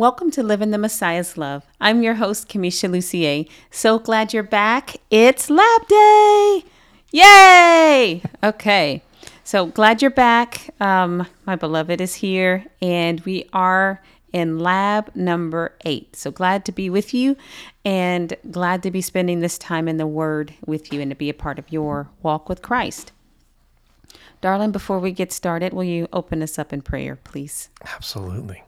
Welcome to Living the Messiah's Love. I'm your host, Kamisha Lucier. So glad you're back. It's Lab Day! Yay! Okay, so glad you're back. Um, my beloved is here, and we are in lab number eight. So glad to be with you and glad to be spending this time in the Word with you and to be a part of your walk with Christ. Darling, before we get started, will you open us up in prayer, please? Absolutely.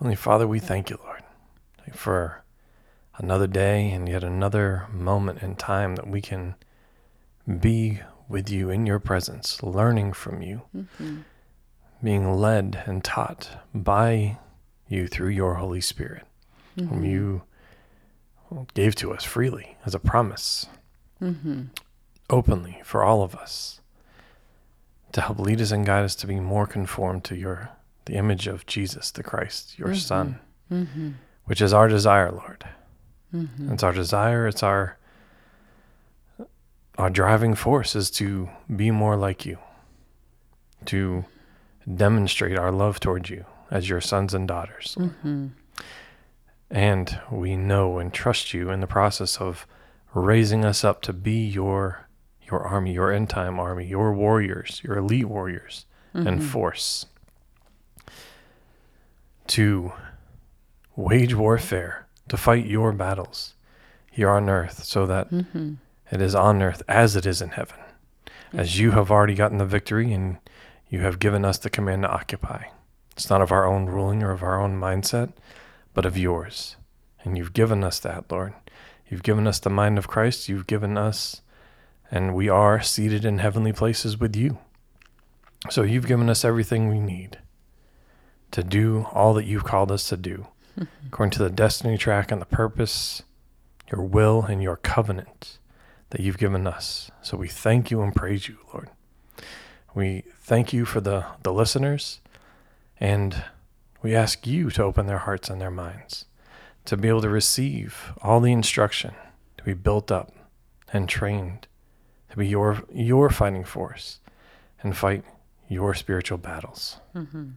Heavenly Father, we thank you, Lord, for another day and yet another moment in time that we can be with you in your presence, learning from you, mm-hmm. being led and taught by you through your Holy Spirit, mm-hmm. whom you gave to us freely as a promise, mm-hmm. openly for all of us, to help lead us and guide us to be more conformed to your the image of Jesus, the Christ, your mm-hmm. Son, mm-hmm. which is our desire, Lord. Mm-hmm. It's our desire. It's our our driving force is to be more like you, to demonstrate our love towards you as your sons and daughters. Mm-hmm. And we know and trust you in the process of raising us up to be your your army, your end time army, your warriors, your elite warriors and mm-hmm. force to wage warfare, to fight your battles here on earth, so that mm-hmm. it is on earth as it is in heaven. As you have already gotten the victory and you have given us the command to occupy. It's not of our own ruling or of our own mindset, but of yours. And you've given us that, Lord. You've given us the mind of Christ. You've given us, and we are seated in heavenly places with you. So you've given us everything we need to do all that you've called us to do, according to the destiny track and the purpose, your will, and your covenant that you've given us. So we thank you and praise you, Lord. We thank you for the, the listeners, and we ask you to open their hearts and their minds to be able to receive all the instruction, to be built up and trained, to be your, your fighting force and fight your spiritual battles. Mm-hmm.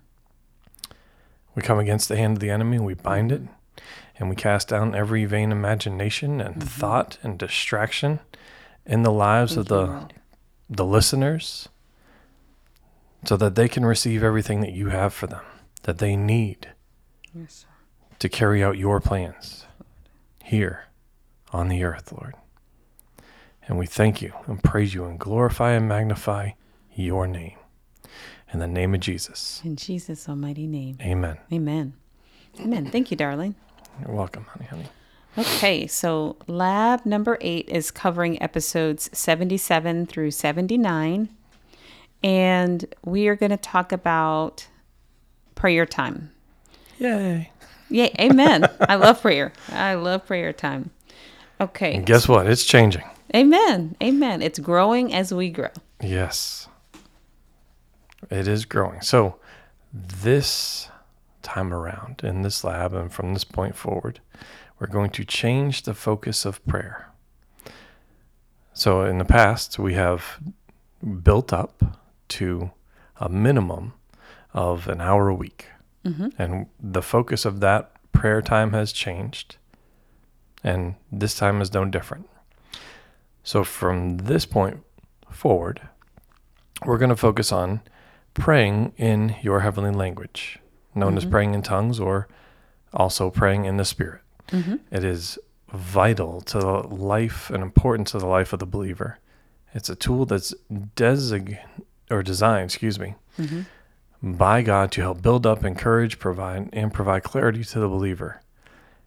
We come against the hand of the enemy, we bind it, and we cast down every vain imagination and mm-hmm. thought and distraction in the lives Thank of the the listeners so that they can receive everything that you have for them that they need yes, to carry out your plans here on the earth, Lord. And we thank you and praise you and glorify and magnify your name. In the name of Jesus. In Jesus' almighty name. Amen. Amen. Amen. Thank you, darling. You're welcome, honey, honey. Okay, so lab number eight is covering episodes 77 through 79. And we are going to talk about prayer time. Yay. Yay. Amen. I love prayer. I love prayer time. Okay. And guess what? It's changing. Amen. Amen. It's growing as we grow. Yes. It is growing. So, this time around in this lab and from this point forward, we're going to change the focus of prayer. So, in the past, we have built up to a minimum of an hour a week. Mm-hmm. And the focus of that prayer time has changed. And this time is no different. So, from this point forward, we're going to focus on praying in your heavenly language, known mm-hmm. as praying in tongues or also praying in the Spirit. Mm-hmm. It is vital to the life and important to the life of the believer. It's a tool that's desig or designed, excuse me, mm-hmm. by God to help build up, encourage, provide, and provide clarity to the believer,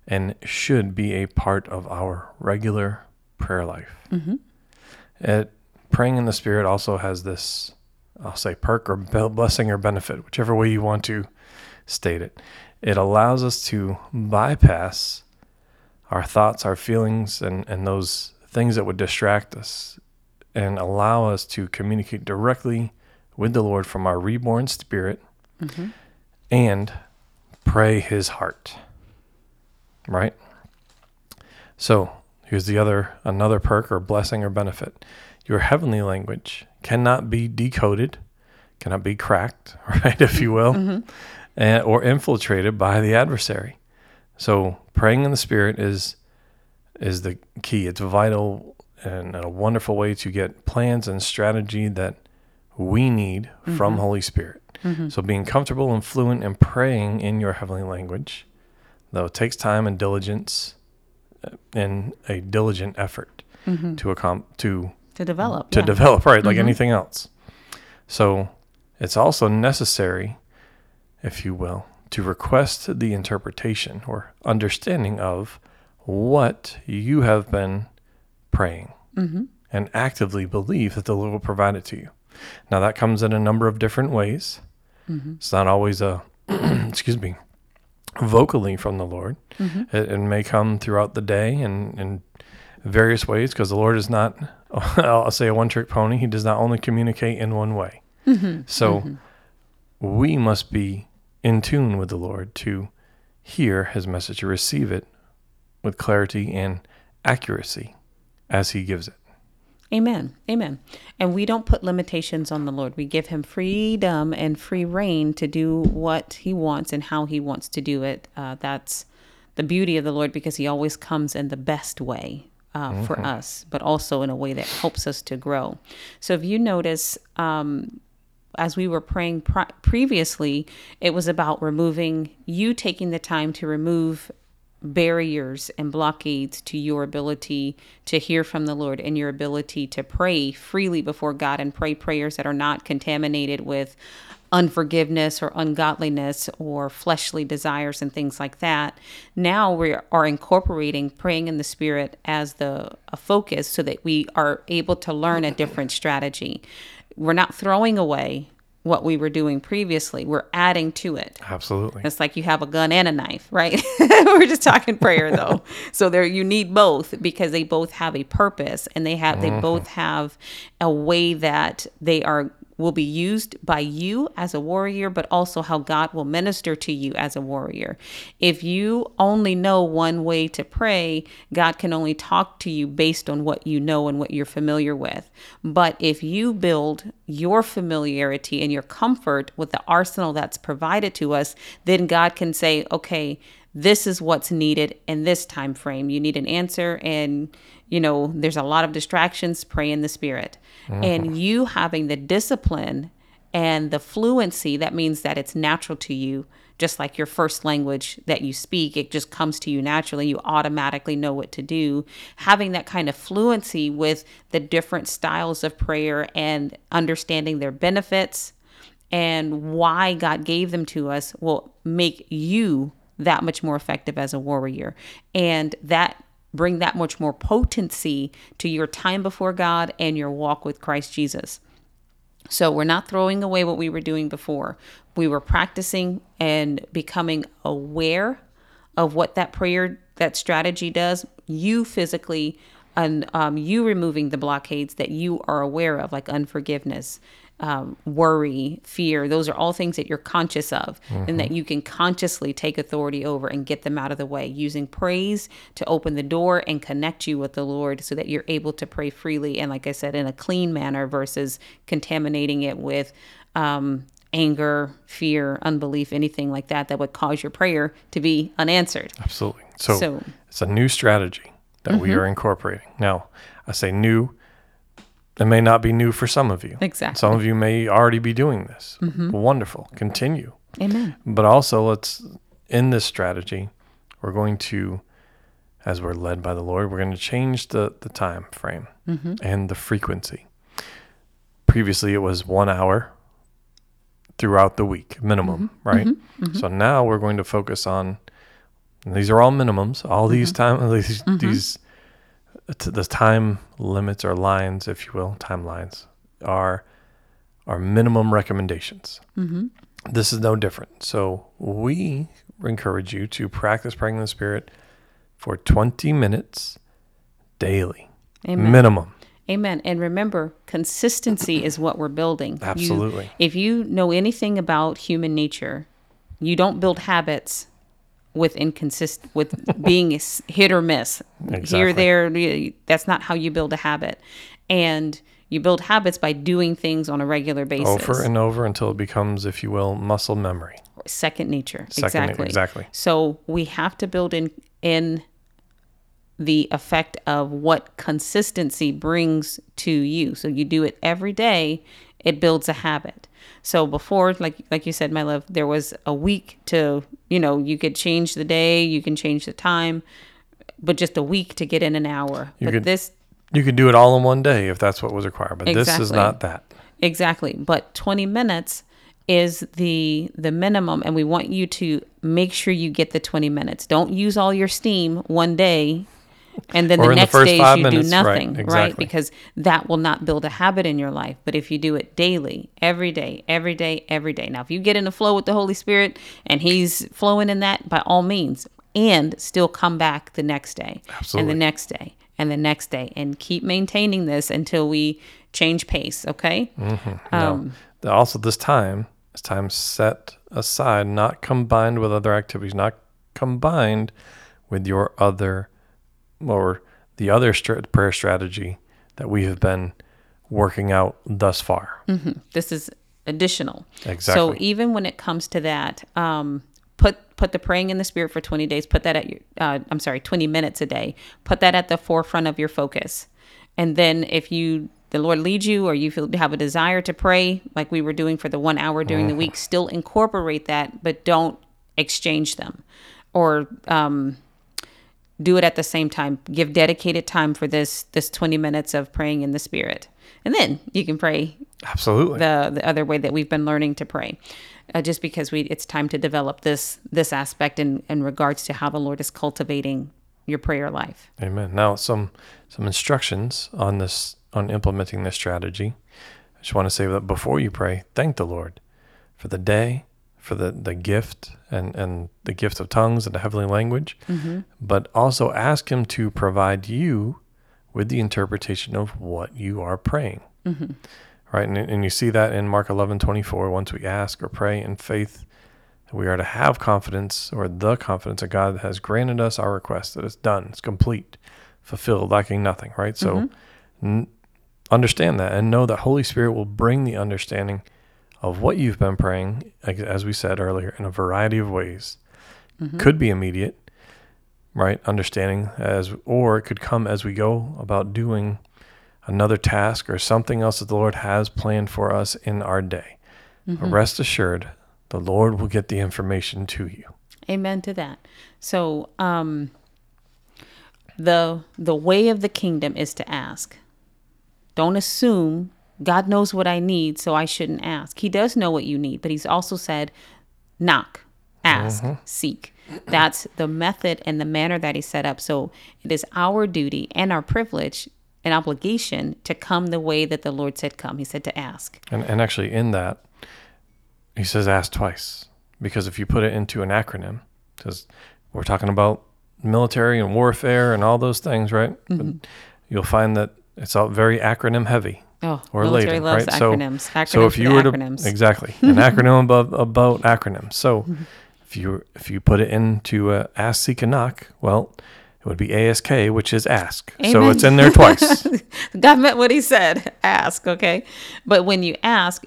and should be a part of our regular prayer life. Mm-hmm. It, praying in the Spirit also has this I'll say perk or blessing or benefit, whichever way you want to state it. It allows us to bypass our thoughts, our feelings, and, and those things that would distract us and allow us to communicate directly with the Lord from our reborn spirit mm-hmm. and pray his heart. Right? So here's the other another perk or blessing or benefit. Your heavenly language cannot be decoded, cannot be cracked, right, if you will. Mm-hmm. and, or infiltrated by the adversary. So praying in the Spirit is is the key. It's vital and a wonderful way to get plans and strategy that we need from Holy Spirit. So being comfortable and fluent in praying in your heavenly language, though it takes time and diligence uh, and a diligent effort to accom- to To develop. to yeah. develop, right? Like mm-hmm. anything else. So it's also necessary, if you will, to request the interpretation or understanding of what you have been praying mm-hmm. and actively believe that the Lord will provide it to you. Now, that comes in a number of different ways. Mm-hmm. It's not always a, excuse me, vocally from the Lord. It, it may come throughout the day and in various ways because the Lord is not, I'll say, a one trick pony. He does not only communicate in one way. So we must be in tune with the Lord to hear his message, to receive it with clarity and accuracy as he gives it. Amen. Amen. And we don't put limitations on the Lord. We give him freedom and free rein to do what he wants and how he wants to do it. Uh, that's the beauty of the Lord because he always comes in the best way uh, for us, but also in a way that helps us to grow. So if you notice, um, as we were praying pre- previously, it was about removing you taking the time to remove barriers and blockades to your ability to hear from the Lord and your ability to pray freely before God and pray prayers that are not contaminated with unforgiveness or ungodliness or fleshly desires and things like that. Now we are incorporating praying in the spirit as the a focus so that we are able to learn a different strategy. We're not throwing away what we were doing previously. We're adding to it. Absolutely. It's like you have a gun and a knife, right? We're just talking prayer though. so there you need both because they both have a purpose and they have they mm-hmm. both have a way that they are will be used by you as a warrior, but also how God will minister to you as a warrior. If you only know one way to pray, God can only talk to you based on what you know and what you're familiar with. But if you build your familiarity and your comfort with the arsenal that's provided to us, then God can say, okay, this is what's needed in this time frame. You need an answer and you know, there's a lot of distractions, pray in the spirit. And mm-hmm. you having the discipline and the fluency, that means that it's natural to you, just like your first language that you speak, it just comes to you naturally. You automatically know what to do. Having that kind of fluency with the different styles of prayer and understanding their benefits and why God gave them to us will make you that much more effective as a warrior. And that bring that much more potency to your time before God and your walk with Christ Jesus. So we're not throwing away what we were doing before. We were practicing and becoming aware of what that prayer, that strategy does. You physically, and um, you removing the blockades that you are aware of, like unforgiveness, um, worry, fear. Those are all things that you're conscious of, and that you can consciously take authority over and get them out of the way using praise to open the door and connect you with the Lord so that you're able to pray freely and, like I said, in a clean manner versus contaminating it with. Um, anger, fear, unbelief, anything like that that would cause your prayer to be unanswered. Absolutely. So, So- it's a new strategy that we are incorporating. Now, I say new. It may not be new for some of you. Exactly. Some of you may already be doing this. Mm-hmm. Wonderful. Continue. Amen. But also, let's in this strategy, we're going to, as we're led by the Lord, we're going to change the the time frame mm-hmm. and the frequency. Previously, it was one hour throughout the week minimum, mm-hmm. right? So now we're going to focus on. and These are all minimums. All these time these these the time limits or lines, if you will, timelines are are minimum recommendations. Mm-hmm. This is no different. So we encourage you to practice praying in the Spirit for 20 minutes daily, Amen. minimum. Amen. And remember, consistency is what we're building. You- Absolutely. if you know anything about human nature, you don't build habits with inconsistent with being hit or miss here there that's not how you build a habit and you build habits by doing things on a regular basis Over and over until it becomes, if you will, muscle memory. second nature. Second, exactly. exactly. So we have to build in in the effect of what consistency brings to you. So you do it every day, it builds a habit. So before, like like you said, my love, there was a week to you know you could change the day, you can change the time, but just a week to get in an hour. You but could- this You could do it all in one day if that's what was required, but this is not that. Exactly. But 20 minutes is the the minimum and we want you to make sure you get the 20 minutes. Don't use all your steam one day and then the in the next days you minutes, do nothing, right? exactly. Because that will not build a habit in your life. But if you do it daily, every day, every day, every day. Now, if you get in the flow with the Holy Spirit and he's flowing in that by all means and still come back the next day and the next day and the next day and keep maintaining this until we change pace, okay? Um, No. Also, this time is time set aside, not combined with other activities, not combined with your other or the other prayer strategy that we have been working out thus far. this is additional. Exactly. So even when it comes to that, um, put put the praying in the spirit for 20 days. Put that at your, uh, I'm sorry, 20 minutes a day. Put that at the forefront of your focus. And then if you the Lord leads you or you feel have a desire to pray, like we were doing for the one hour during the week, still incorporate that, but don't exchange them or um, do it at the same time. Give dedicated time for this this 20 minutes of praying in the spirit. And then you can pray Absolutely. the the other way that we've been learning to pray uh, just because we it's time to develop this this aspect in in regards to how the lord is cultivating your prayer life Amen. Now, some some instructions on this on implementing this strategy. I just want to say that before you pray, thank the Lord for the day, for the the gift and and the gift of tongues and the heavenly language, mm-hmm. but also ask Him to provide you with the interpretation of what you are praying. Mm-hmm. Right, and, and you see that in Mark eleven twenty four. Once we ask or pray in faith, we are to have confidence or the confidence that God has granted us our request, that it's done, it's complete, fulfilled, lacking nothing, right? So mm-hmm. n- understand that and know that Holy Spirit will bring the understanding of what you've been praying, as we said earlier, in a variety of ways. Could be immediate, right? Understanding as, or it could come as we go about doing another task or something else that the Lord has planned for us in our day. But rest assured, the Lord will get the information to you. amen to that so um the the way of the kingdom is to ask don't assume god knows what i need so i shouldn't ask. He does know what you need but he's also said knock ask mm-hmm. seek. That's the method and the manner that he set up. So it is our duty and our privilege and obligation to come the way that the lord said come. He said to ask. And, and actually, in that, he says ask twice. Because if you put it into an acronym, because we're talking about military and warfare and all those things, right? But mm-hmm. you'll find that it's all very acronym heavy. Oh Or military loves right? So- acronyms acronyms so if you were to acronyms exactly an acronym above about acronyms. So if you if you put it into uh, ask, seek, and knock, well, it would be ASK, which is ask. So it's in there twice. God meant what he said. Ask, okay? But when you ask,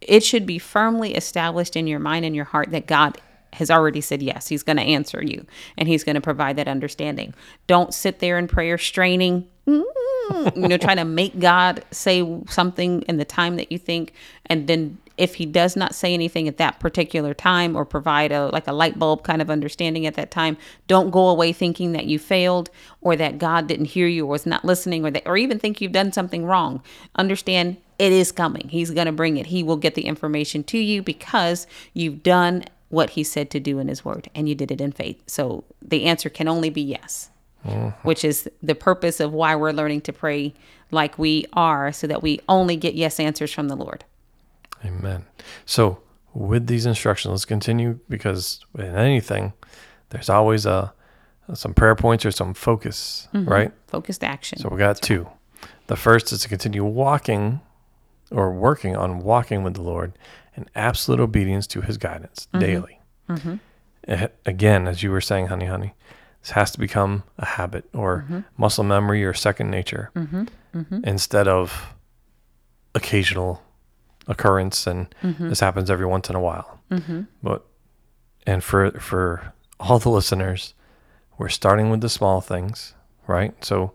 it should be firmly established in your mind and your heart that God has already said yes. He's going to answer you and he's going to provide that understanding. Don't sit there in prayer straining, mm, you know, trying to make God say something in the time that you think and then if he does not say anything at that particular time or provide a like a light bulb kind of understanding at that time, don't go away thinking that you failed or that God didn't hear you or was not listening or that or even think you've done something wrong. Understand it is coming. He's going to bring it. He will get the information to you because you've done what he said to do in his word and you did it in faith. So the answer can only be yes. Mm-hmm. Which is the purpose of why we're learning to pray like we are so that we only get yes answers from the Lord. Amen. So, with these instructions, let's continue because in anything, there's always a some prayer points or some focus, mm-hmm. right? Focused action. So we got two. The first is to continue walking or working on walking with the Lord in absolute obedience to His guidance mm-hmm. daily. Eh, Again, as you were saying, honey, honey, this has to become a habit or mm-hmm. muscle memory or second nature mm-hmm. Mm-hmm. instead of occasional occurrence, and this happens every once in a while. But and for for all the listeners, we're starting with the small things, right? So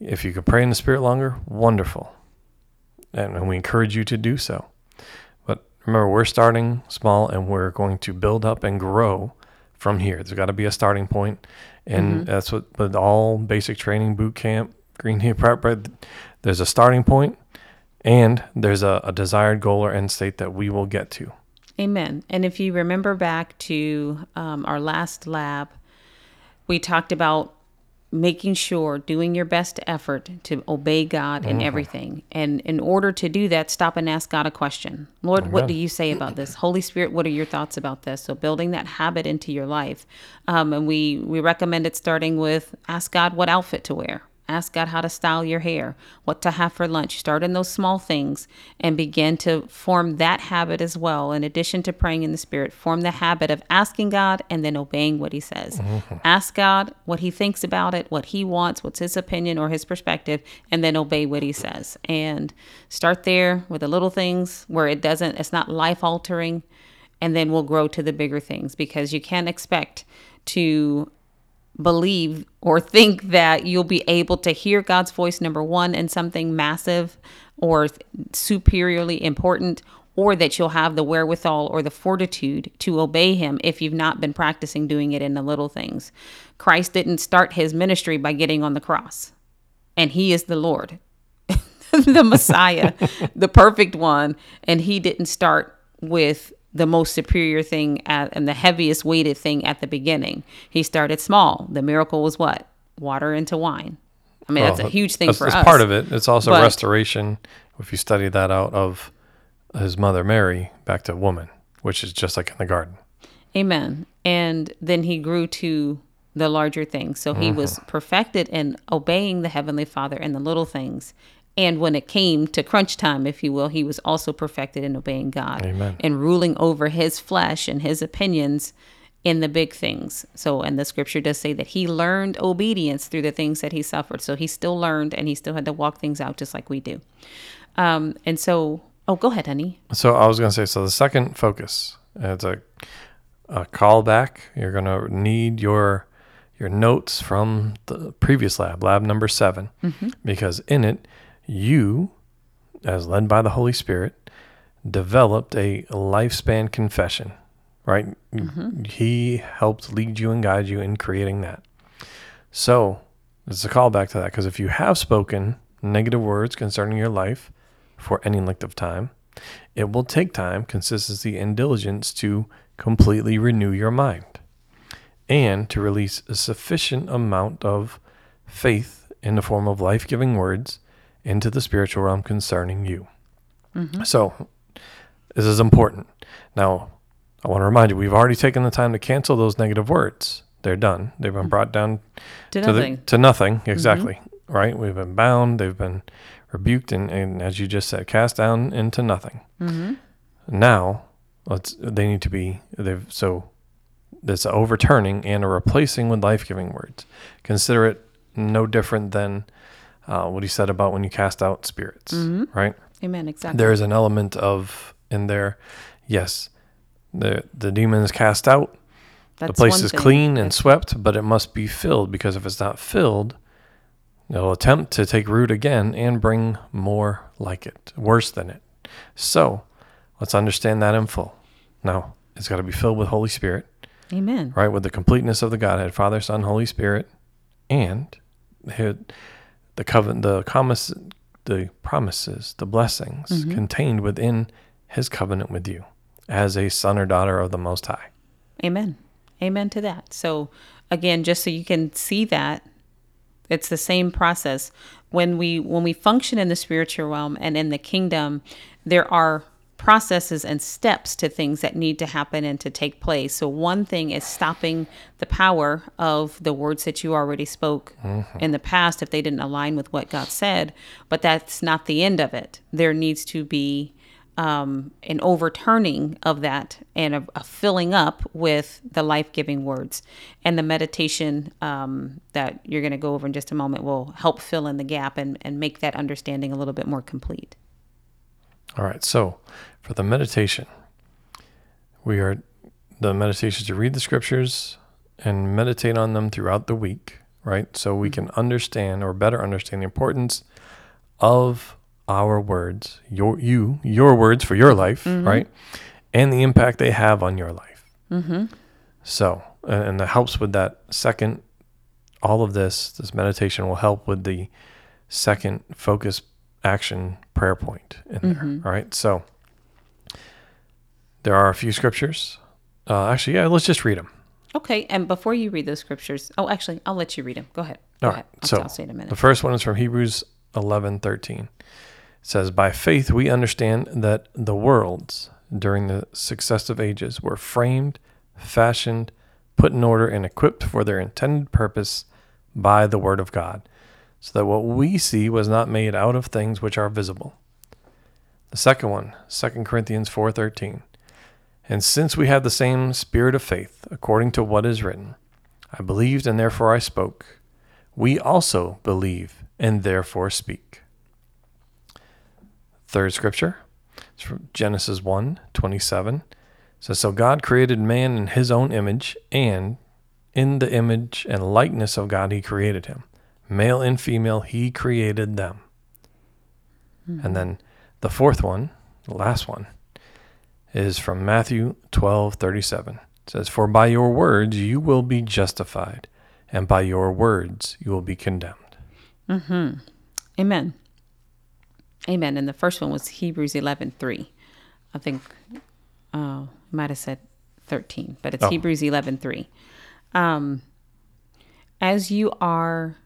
if you can pray in the spirit longer, wonderful. And, and we encourage you to do so. But remember, we're starting small and we're going to build up and grow from here. There's got to be a starting point, and that's what with all basic training, boot camp, Green prep. Prep, There's a starting point, and there's a, a desired goal or end state that we will get to. Amen. And if you remember back to um, our last lab, we talked about making sure, doing your best effort to obey God in everything. And in order to do that, stop and ask God a question. Lord, what do you say about this? Holy Spirit, what are your thoughts about this? So building that habit into your life. Um, and we, we recommend it starting with ask God what outfit to wear. Ask God how to style your hair, what to have for lunch. Start in those small things and begin to form that habit as well. In addition to praying in the Spirit, form the habit of asking God and then obeying what He says. Mm-hmm. Ask God what He thinks about it, what He wants, what's His opinion or His perspective, and then obey what He says. And start there with the little things where it doesn't, it's not life altering, and then we'll grow to the bigger things because you can't expect to believe or think that you'll be able to hear God's voice, number one, in something massive or superiorly important, or that you'll have the wherewithal or the fortitude to obey Him if you've not been practicing doing it in the little things. Christ didn't start His ministry by getting on the cross, and He is the Lord. the Messiah, the perfect one, and he didn't start with the most superior thing at, and the heaviest weighted thing at the beginning. He started small. The miracle was what? Water into wine. I mean, that's a huge thing that's, for that's us. part of it. It's also But- restoration. If you study that out of his mother Mary back to woman, which is just like in the garden. Amen. And then he grew to the larger things. So he was Mm-hmm. perfected in obeying the Heavenly Father in the little things. And when it came to crunch time, if you will, he was also perfected in obeying God Amen. and ruling over his flesh and his opinions in the big things. So, and the scripture does say that he learned obedience through the things that he suffered. So he still learned and he still had to walk things out just like we do. Um, and so, oh, go ahead, honey. So I was going to say, so the second focus, it's a, a callback. You're going to need your your notes from the previous lab, lab number 7 because in it, you, as led by the Holy Spirit, developed a lifespan confession. Right? Mm-hmm. He helped lead you and guide you in creating that. So it's a callback to that because if you have spoken negative words concerning your life for any length of time, it will take time, consistency, and diligence to completely renew your mind and to release a sufficient amount of faith in the form of life giving words into the spiritual realm concerning you. Mm-hmm. So, this is important. Now, I want to remind you, we've already taken the time to cancel those negative words. They're done. They've been mm-hmm. brought down To to, nothing. The, to nothing mm-hmm. exactly right we've been bound they've been rebuked and, and as you just said cast down into nothing now let's they need to be they've so an overturning and a replacing with life-giving words consider it no different than uh, what he said about when you cast out spirits right Amen. Exactly. there is an element of in there yes the the demon is cast out That's the place is thing. clean and That's- swept, but it must be filled because if it's not filled, it'll attempt to take root again and bring more like it, worse than it. So let's understand that in full. Now, it's got to be filled with Holy Spirit, Amen. right? With the completeness of the Godhead, Father, Son, Holy Spirit, and the covenant, the promise, the promises, the blessings Mm-hmm. contained within His covenant with you as a son or daughter of the Most High. Amen. Amen to that. So again, just so you can see that it's the same process when we when we function in the spiritual realm and in the kingdom, there are processes and steps to things that need to happen and to take place. So one thing is stopping the power of the words that you already spoke in the past if they didn't align with what God said, but that's not the end of it. There needs to be um, an overturning of that and a, a filling up with the life giving words. And the meditation um, that you're going to go over in just a moment will help fill in the gap and, and make that understanding a little bit more complete. All right. So for the meditation, we are the meditation to read the scriptures and meditate on them throughout the week, right? So we can understand or better understand the importance of our words, your you, your words for your life, right? And the impact they have on your life. Mm-hmm. So, and and that helps with that second. All of this, this meditation will help with the second focus action prayer point in there. All right. So, there are a few scriptures. Uh, actually, yeah, let's just read them. Okay. And before you read those scriptures, oh, actually, I'll let you read them. Go ahead. Go All ahead. I'll, So, I'll say in a minute. The first one is from Hebrews eleven thirteen. It says, By faith we understand that the worlds during the successive ages were framed, fashioned, put in order, and equipped for their intended purpose by the word of God, so that what we see was not made out of things which are visible. The second one, 2 Corinthians 4:13. And since we have the same spirit of faith, according to what is written, I believed and therefore I spoke. We also believe and therefore speak. Third scripture, it's from Genesis 1 27. It says, So God created man in his own image, and in the image and likeness of God he created him. Male and female he created them. And then the fourth one, the last one, is from Matthew twelve thirty seven. It says, For by your words you will be justified, and by your words you will be condemned. Amen. Amen. And the first one was Hebrews eleven three. I think uh might have said thirteen, but it's Oh. Hebrews eleven three. Um as you are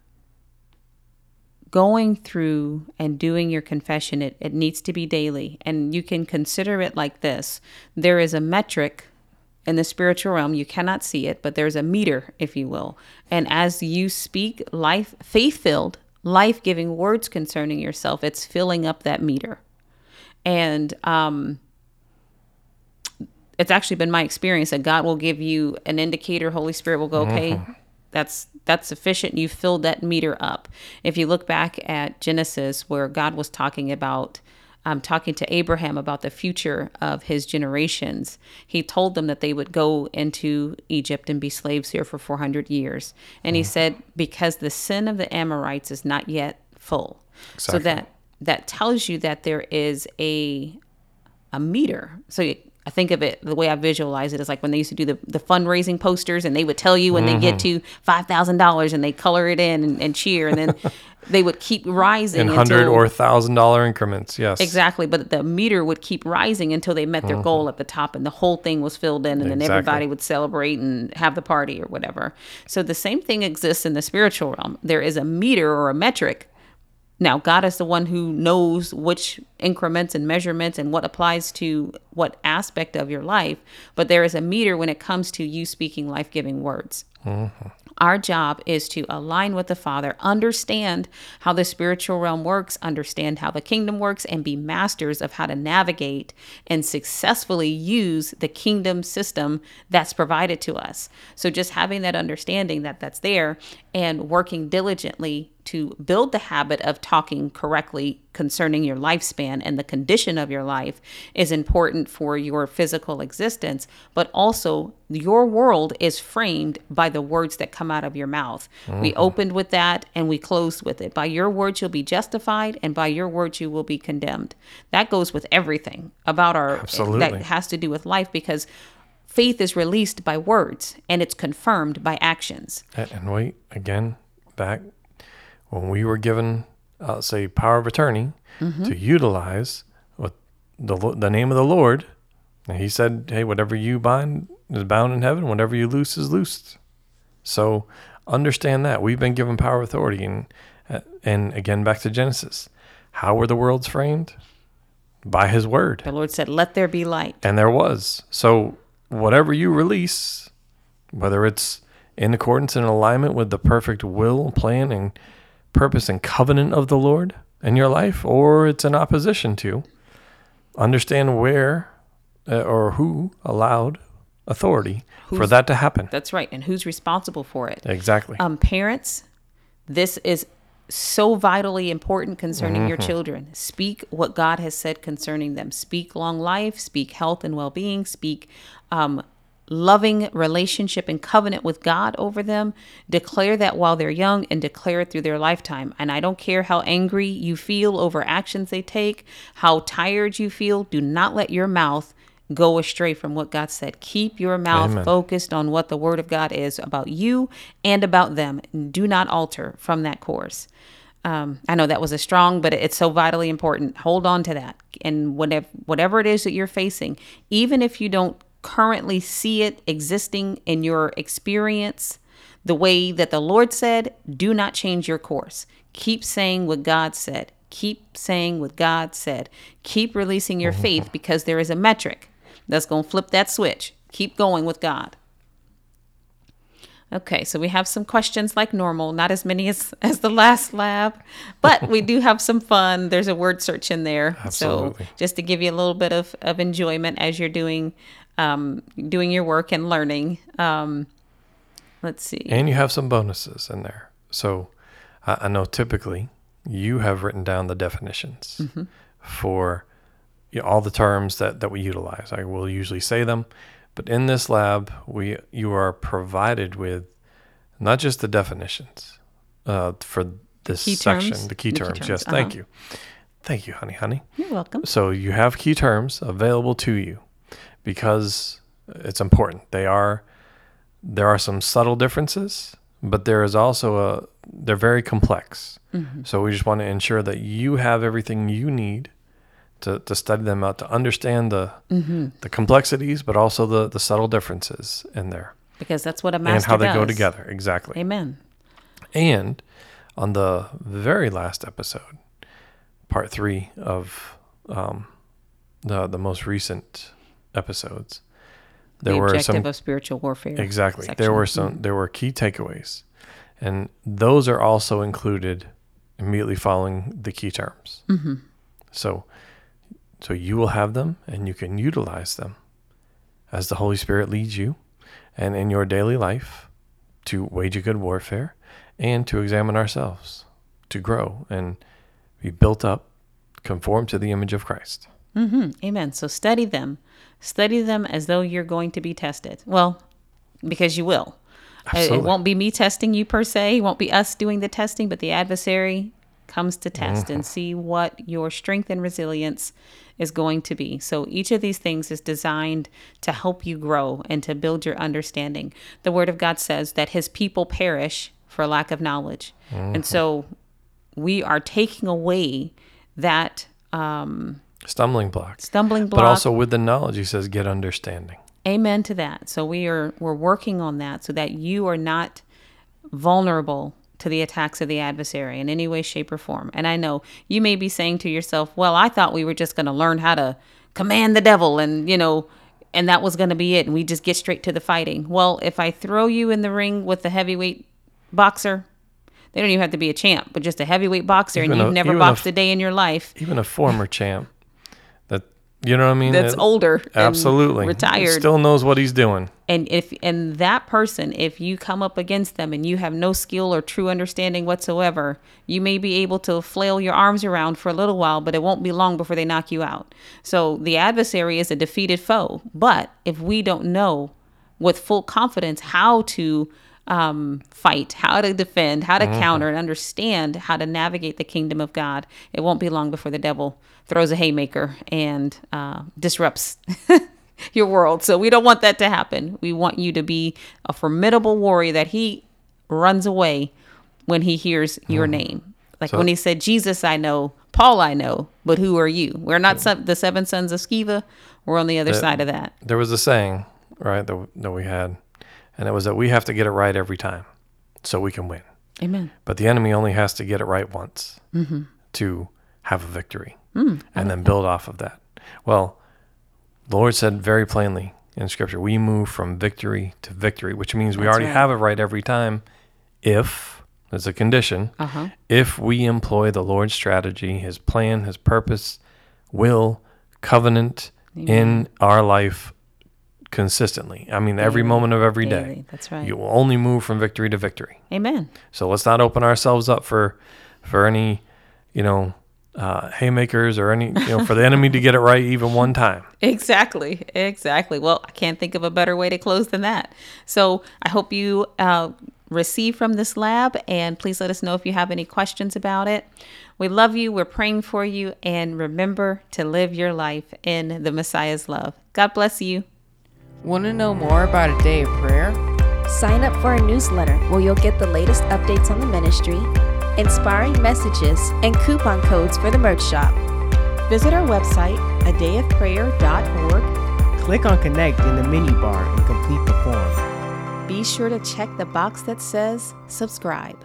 going through and doing your confession, it, it needs to be daily. And you can consider it like this. There is a metric in the spiritual realm you cannot see it but there's a meter if you will and as you speak life faith filled life giving words concerning yourself it's filling up that meter and um it's actually been my experience that god will give you an indicator holy spirit will go okay that's that's sufficient you filled that meter up if you look back at genesis where god was talking about um, talking to Abraham about the future of his generations, he told them that they would go into Egypt and be slaves here for 400 years. And he said, because the sin of the Amorites is not yet full. So that that tells you that there is a a meter. So I think of it the way I visualize it is like when they used to do the, the fundraising posters and they would tell you when they get mm-hmm. to five thousand dollars and they color it in and, and cheer and then they would keep rising In hundred or thousand dollar increments, yes. Exactly, but the meter would keep rising until they met their goal mm-hmm. at the top, and the whole thing was filled in, and then everybody would celebrate and have the party or whatever. So the same thing exists in the spiritual realm. There is a meter or a metric. Now, God is the one who knows which increments and measurements and what applies to what aspect of your life, but there is a meter when it comes to you speaking life giving words. Mm-hmm. Our job is to align with the Father, understand how the spiritual realm works, understand how the kingdom works, and be masters of how to navigate and successfully use the kingdom system that's provided to us. So, just having that understanding that that's there and working diligently to build the habit of talking correctly concerning your lifespan and the condition of your life is important for your physical existence, but also your world is framed by the words that come out of your mouth. We mm-hmm. opened with that and we closed with it. By your words you'll be justified and by your words you will be condemned. That goes with everything about our Absolutely. that has to do with life because faith is released by words and it's confirmed by actions. And, and wait, again, back when we were given, uh, say, power of attorney Mm-hmm. to utilize what the the name of the Lord, and He said, "Hey, whatever you bind is bound in heaven; whatever you loose is loosed." So understand that we've been given power, authority, and uh, and again, back to Genesis, how were the worlds framed? By His word. The Lord said, "Let there be light." And there was. So whatever you release, whether it's in accordance and alignment with the perfect will, plan, and purpose and covenant of the Lord in your life, or it's in opposition to, understand where uh, or who allowed authority for that to happen. That's right. And who's responsible for it? Exactly. um, parents, this is so vitally important concerning your children. Speak what God has said concerning them. Speak long life, speak health and well being, speak um, loving relationship and covenant with God over them. Declare that while they're young and declare it through their lifetime. And I don't care how angry you feel over actions they take, how tired you feel, do not let your mouth go astray from what God said. Keep your mouth Amen. focused on what the word of God is about you and about them. Do not alter from that course. Um, I know that was a strong, but it's so vitally important. Hold on to that. And whatever, whatever it is that you're facing, even if you don't currently see it existing in your experience the way that the Lord said, do not change your course. Keep saying what God said. Keep saying what God said. Keep releasing your mm-hmm. faith because there is a metric that's going to flip that switch. Keep going with God. Okay, so we have some questions like normal, not as many as, as the last lab, but we do have some fun. There's a word search in there. Absolutely. So just to give you a little bit of, of enjoyment as you're doing um, doing your work and learning. Um, let's see. And you have some bonuses in there. So I, I know typically you have written down the definitions for you know, all the terms that, that we utilize. I will usually say them, but in this lab, we you are provided with not just the definitions uh, for this Key section, terms? the key The key terms. terms, Yes, thank uh-huh. you, thank you, honey, honey. You're welcome. So you have key terms available to you because it's important. They are there are some subtle differences, but there is also a they're very complex. So we just want to ensure that you have everything you need to, to study them out, to understand the the complexities, but also the, the subtle differences in there Because that's what a master is. and how they go together. Exactly. Amen. And on the very last episode, part three of um, the the most recent episodes, there the were objective some of spiritual warfare. exactly section. there were some there were key takeaways, and those are also included immediately following the key terms. Mm-hmm. So, so you will have them, and you can utilize them as the Holy Spirit leads you, and in your daily life to wage a good warfare and to examine ourselves, to grow and be built up, conform to the image of Christ. Hmm Amen. So study them. Study them as though you're going to be tested. Well, because you will. It- It won't be me testing you per se. It won't be us doing the testing, but the adversary comes to test Mm-hmm. and see what your strength and resilience is going to be. So each of these things is designed to help you grow and to build your understanding. The word of God says that his people perish for lack of knowledge. And so we are taking away that um, Stumbling blocks. stumbling block. But also with the knowledge, he says, get understanding. Amen to that. So we are we're working on that so that you are not vulnerable to the attacks of the adversary in any way, shape, or form. And I know you may be saying to yourself, "Well, I thought we were just going to learn how to command the devil, and you know, and that was going to be it, and we just get straight to the fighting." Well, if I throw you in the ring with the heavyweight boxer, they don't even have to be a champ, but just a heavyweight boxer, Even and you've never boxed a a day in your life. Even a former champ you know what I mean? That's That- older, Absolutely. retired, Still knows what he's doing. and if and that person if you come up against them and you have no skill or true understanding whatsoever you may be able to flail your arms around for a little while but it won't be long before they knock you out so the adversary is a defeated foe but if we don't know with full confidence how to um, fight how to defend how to counter and understand how to navigate the kingdom of god it won't be long before the devil throws a haymaker and uh, disrupts your world. So we don't want that to happen. We want you to be a formidable warrior that he runs away when he hears your name. Like So- when he said, Jesus, I know, Paul, I know, but who are you? We're not the seven sons of Sceva. We're on the other The- side of that. There was a saying, right, that, that we had, and it was that we have to get it right every time so we can win. Amen. But the enemy only has to get it right once Mm-hmm. to have a victory Mm, and then build off of that. Well, the Lord said very plainly in Scripture, we move from victory to victory, which means we That's already right. have it right every time if, there's a condition, Uh huh. if we employ the Lord's strategy, His plan, His purpose, will, covenant in our life consistently. I mean, every Daily. moment of every day. Daily. That's right. You will only move from victory to victory. Amen. So let's not open ourselves up for for any, you know, uh, haymakers or any, you know, for the enemy to get it right even one time. Exactly, exactly. Well, I can't think of a better way to close than that. So I hope you uh, receive from this lab, and please let us know if you have any questions about it. We love you. We're praying for you, and remember to live your life in the Messiah's love. God bless you. Want to know more about a day of prayer? Sign up for our newsletter where you'll get the latest updates on the ministry, inspiring messages, and coupon codes for the merch shop. Visit our website, adayofprayer.org. Click on Connect in the menu bar and complete the form. Be sure to check the box that says subscribe.